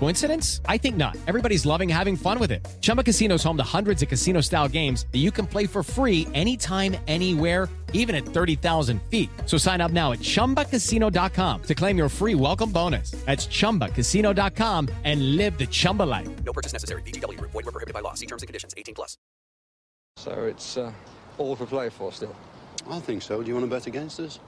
Coincidence? I think not. Everybody's loving having fun with it. Chumba Casino is home to hundreds of casino-style games that you can play for free anytime, anywhere even at 30,000 feet. So sign up now at ChumbaCasino.com to claim your free welcome bonus. That's ChumbaCasino.com and live the Chumba life. No purchase necessary. VGW Group. Void where prohibited by law. See terms and conditions. 18 plus. So it's uh, all for play for still. I think so. Do you want to bet against us?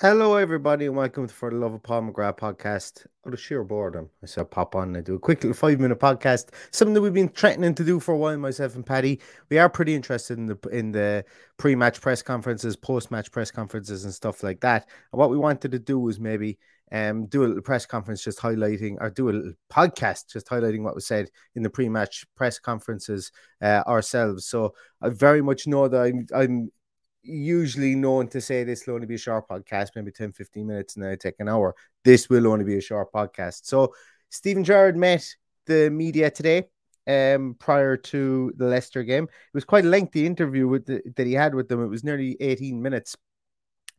Hello, everybody, and welcome to For the Love of Paul McGrath podcast. Out of sheer boredom, I said pop on and do a quick little five minute podcast. Something that we've been threatening to do for a while, myself and Paddy. We are pretty interested in the in the pre match press conferences, post match press conferences, and stuff like that. And what we wanted to do was maybe um do a little press conference just highlighting, or do a little podcast just highlighting what was said in the pre match press conferences uh, ourselves. So I very much know that I'm I'm usually known to say this will only be a short podcast, maybe 10, 15 minutes, and then I take an hour. This will only be a short podcast. So Steven Gerrard met the media today um prior to the Leicester game. It was quite a lengthy interview with the, that he had with them. It was nearly 18 minutes.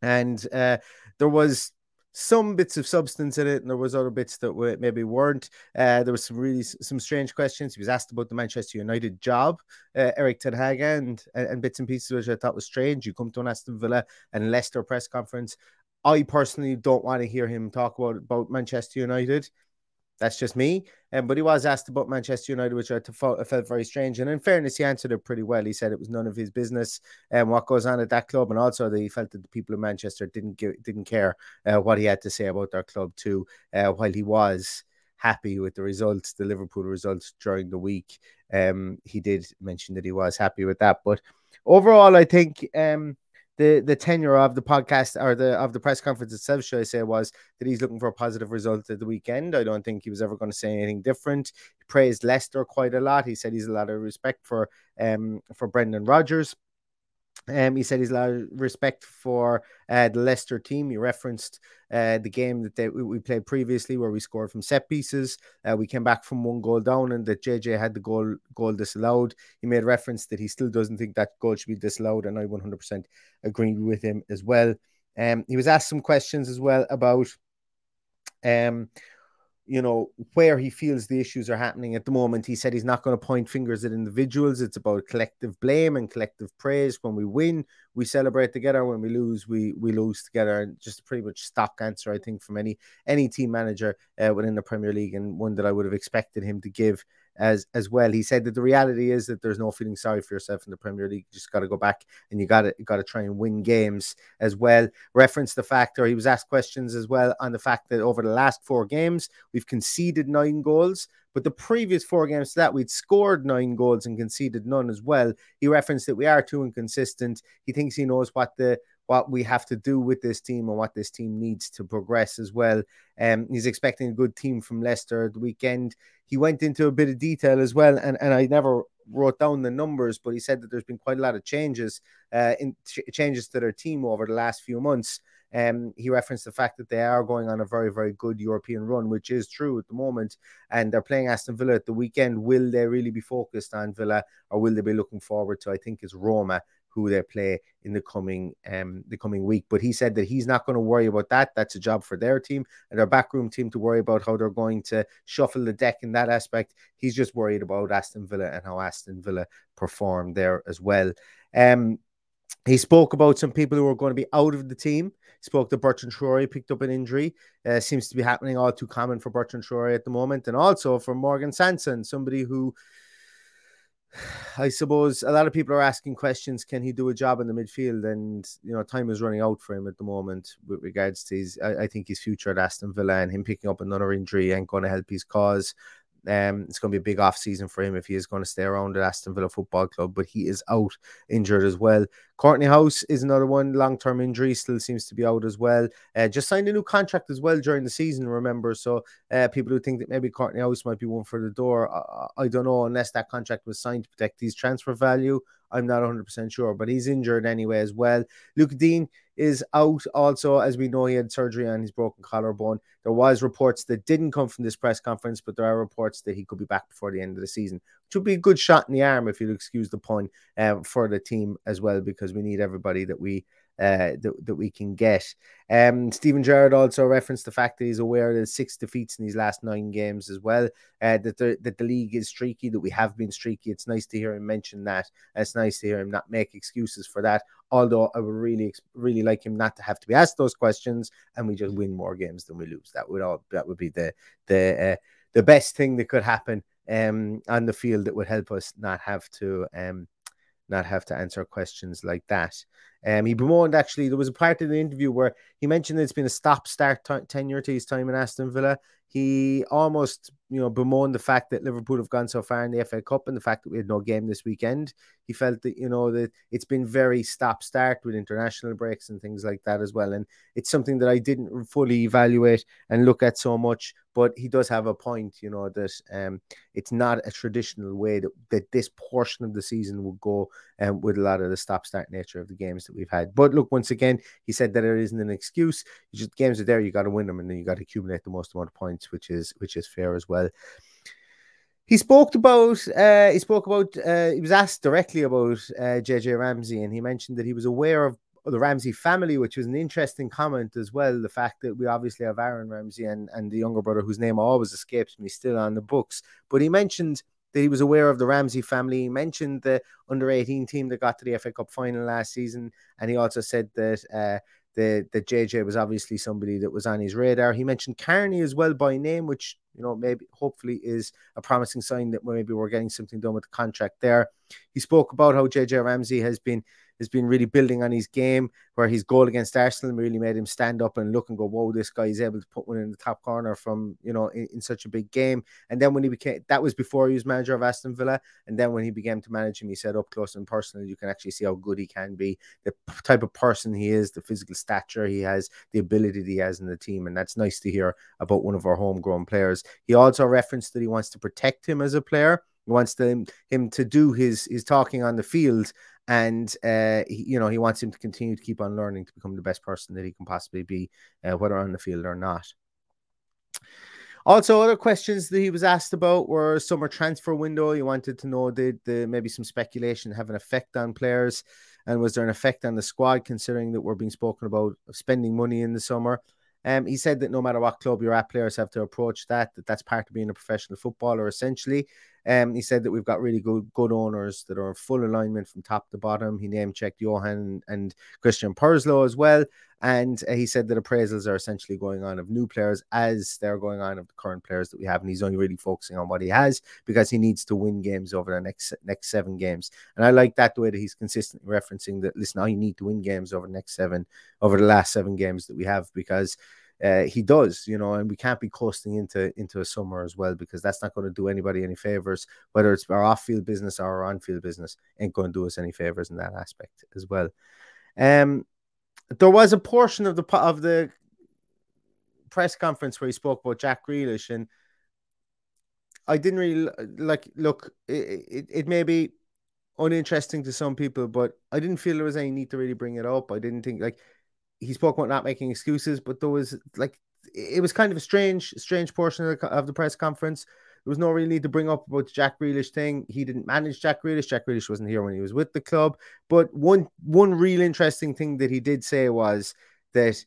And uh, there was some bits of substance in it, and there was other bits that were, maybe weren't. Uh, there was some really some strange questions. He was asked about the Manchester United job, uh, Erik ten Hag, and, and bits and pieces which I thought was strange. You come to an Aston Villa and Leicester press conference. I personally don't want to hear him talk about about Manchester United. That's just me. Um, but he was asked about Manchester United, which I felt, felt very strange. And in fairness, he answered it pretty well. He said it was none of his business and um, what goes on at that club, and also that he felt that the people in Manchester didn't give, didn't care uh, what he had to say about their club too, uh, while he was happy with the results, the Liverpool results during the week. Um, he did mention that he was happy with that, but overall, I think um, the the tenure of the podcast or the of the press conference itself, should I say, was that he's looking for a positive result at the weekend. I don't think he was ever going to say anything different. He praised Leicester quite a lot. He said he's a lot of respect for um for Brendan Rodgers. Um, he said he's a lot of respect for uh, the Leicester team. He referenced uh, the game that they, we played previously, where we scored from set pieces. Uh, we came back from one goal down, and that JJ had the goal goal disallowed. He made reference that he still doesn't think that goal should be disallowed, and I 100% agree with him as well. Um, he was asked some questions as well about um you know, where he feels the issues are happening at the moment. He said he's not going to point fingers at individuals. It's about collective blame and collective praise. When we win, we celebrate together. When we lose, we we lose together. And just pretty much stock answer, I think, from any any team manager uh, within the Premier League, and one that I would have expected him to give as as well. He said that the reality is that there's no feeling sorry for yourself in the Premier League. You just got to go back and you got to got to try and win games as well. Reference the fact, or he was asked questions as well on the fact that over the last four games we've conceded nine goals, but the previous four games to that we'd scored nine goals and conceded none as well. He referenced that we are too inconsistent. He thinks he knows what the what we have to do with this team and what this team needs to progress as well. Um, he's expecting a good team from Leicester the weekend. He went into a bit of detail as well, and, and I never wrote down the numbers, but he said that there's been quite a lot of changes, uh, in ch- changes to their team over the last few months. Um, he referenced the fact that they are going on a very, very good European run, which is true at the moment. And they're playing Aston Villa at the weekend. Will they really be focused on Villa or will they be looking forward to, I think, is Roma who they play in the coming um the coming week. But he said that he's not going to worry about that. That's a job for their team and their backroom team to worry about how they're going to shuffle the deck in that aspect. He's just worried about Aston Villa and how Aston Villa perform there as well. Um he spoke about some people who are going to be out of the team. He spoke to Bertrand Traore, picked up an injury. Uh, seems to be happening all too common for Bertrand Traore at the moment. And also for Morgan Sanson, somebody who I suppose a lot of people are asking questions. Can he do a job in the midfield? And you know, time is running out for him at the moment with regards to his. I, I think his future at Aston Villa and him picking up another injury ain't going to help his cause. Um, it's going to be a big off season for him if he is going to stay around at Aston Villa Football Club, but he is out injured as well. Kortney Hause is another one, long term injury, still seems to be out as well. Uh, just signed a new contract as well during the season, remember? So uh, people who think that maybe Kortney Hause might be one for the door, I, I don't know, unless that contract was signed to protect his transfer value. I'm not 100% sure, but he's injured anyway as well. Luke Dean is out also, as we know, he had surgery on his broken collarbone. There was reports that didn't come from this press conference, but there are reports that he could be back before the end of the season, which would be a good shot in the arm, if you'll excuse the pun, um, for the team as well, because we need everybody that we uh, that, that we can get. Um, Steven Gerrard also referenced the fact that he's aware of six defeats in these last nine games as well. Uh, that the that the league is streaky, that we have been streaky. It's nice to hear him mention that. It's nice to hear him not make excuses for that. Although I would really really like him not to have to be asked those questions, and we just win more games than we lose. That would all that would be the the uh, the best thing that could happen um, on the field that would help us not have to um, not have to answer questions like that. Um, he bemoaned actually, there was a part of the interview where he mentioned it's been a stop start t- tenure to his time in Aston Villa. He almost, you know, bemoaned the fact that Liverpool have gone so far in the FA Cup and the fact that we had no game this weekend. He felt that, you know, that it's been very stop start with international breaks and things like that as well. And it's something that I didn't fully evaluate and look at so much. But he does have a point, you know, that um, it's not a traditional way that, that this portion of the season will go um, with a lot of the stop start nature of the games that we've had. But look, once again, he said that it isn't an excuse. You just games are there, you got to win them, and then you got to accumulate the most amount of points, which is which is fair as well. He spoke about uh, he spoke about uh, he was asked directly about uh, JJ Ramsey, and he mentioned that he was aware of the Ramsey family, which was an interesting comment as well. The fact that we obviously have Aaron Ramsey and, and the younger brother, whose name always escapes me, still on the books. But he mentioned that he was aware of the Ramsey family. He mentioned the under 18 team that got to the FA Cup final last season. And he also said that uh, the, the JJ was obviously somebody that was on his radar. He mentioned Carney as well by name, which, you know, maybe hopefully is a promising sign that maybe we're getting something done with the contract there. He spoke about how JJ Ramsey has been has been really building on his game, where his goal against Arsenal really made him stand up and look and go, "Whoa, this guy is able to put one in the top corner from you know in, in, such a big game." And then when he became that was before he was manager of Aston Villa, and then when he began to manage him, he said up close and personal, you can actually see how good he can be, the type of person he is, the physical stature he has, the ability he has in the team, and that's nice to hear about one of our homegrown players. He also referenced that he wants to protect him as a player. He wants to, him to do his his talking on the field and uh, he, you know he wants him to continue to keep on learning to become the best person that he can possibly be, uh, whether on the field or not. Also, other questions that he was asked about were summer transfer window. He wanted to know did the maybe some speculation have an effect on players, and was there an effect on the squad considering that we're being spoken about spending money in the summer. Um, he said that no matter what club you're at, players have to approach that. That that's part of being a professional footballer, essentially. Um, he said that we've got really good good owners that are in full alignment from top to bottom. He name checked Johan and Christian Purslow as well, and uh, he said that appraisals are essentially going on of new players as they're going on of the current players that we have, and he's only really focusing on what he has because he needs to win games over the next next seven games. And I like that the way that he's consistently referencing that. Listen, I need to win games over the next seven, over the last seven games that we have because uh, he does, you know, and we can't be coasting into into a summer as well because that's not going to do anybody any favors. Whether it's our off-field business or our on-field business, ain't going to do us any favors in that aspect as well. Um, there was a portion of the of the press conference where he spoke about Jack Grealish, and I didn't really like. Look, it, it, it may be uninteresting to some people, but I didn't feel there was any need to really bring it up. I didn't think like he spoke about not making excuses, but there was like it was kind of a strange, strange portion of the, of the press conference. There was no real need to bring up about the Jack Grealish thing. He didn't manage Jack Grealish. Jack Grealish wasn't here when he was with the club. But one one real interesting thing that he did say was that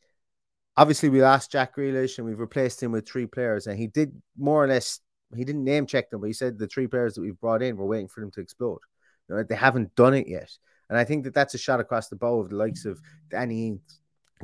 obviously we lost Jack Grealish and we've replaced him with three players, and he did more or less he didn't name check them, but he said the three players that we've brought in we're waiting for them to explode. You know, they haven't done it yet, and I think that that's a shot across the bow of the likes of Danny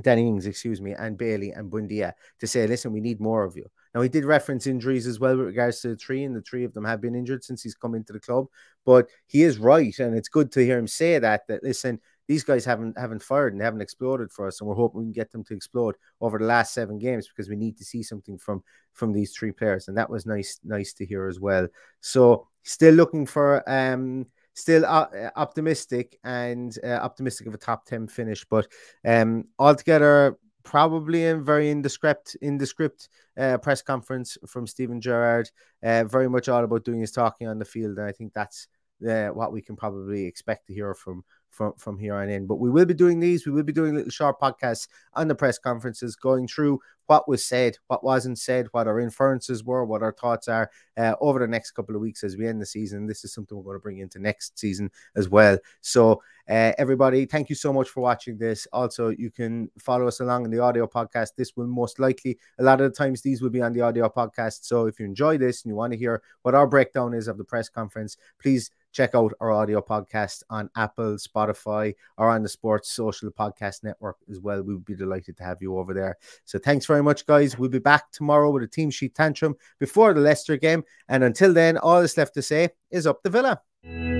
Danny Ings, excuse me, and Bailey and Buendia to say, listen, we need more of you. Now, he did reference injuries as well with regards to the three, and the three of them have been injured since he's come into the club. But he is right, and it's good to hear him say that. That listen, these guys haven't haven't fired and haven't exploded for us, and we're hoping we can get them to explode over the last seven games because we need to see something from from these three players, and that was nice nice to hear as well. So, still looking for um still uh, optimistic and uh, optimistic of a top 10 finish but um altogether probably a very indescript indescript uh, press conference from Steven Gerrard. Uh, very much all about doing his talking on the field and I think that's uh, what we can probably expect to hear from from from here on in. But we will be doing these. We will be doing little short podcasts on the press conferences, going through what was said, what wasn't said, what our inferences were, what our thoughts are uh, over the next couple of weeks as we end the season. This is something we're going to bring into next season as well. So, uh, everybody, thank you so much for watching this. Also, you can follow us along in the audio podcast. This will most likely, a lot of the times, these will be on the audio podcast. So, if you enjoy this and you want to hear what our breakdown is of the press conference, please check out our audio podcast on Apple, Spotify, or on the Sports Social Podcast Network as well. We would be delighted to have you over there. So thanks very much, guys. We'll be back tomorrow with a team sheet tantrum before the Leicester game. And until then, all that's left to say is up the villa.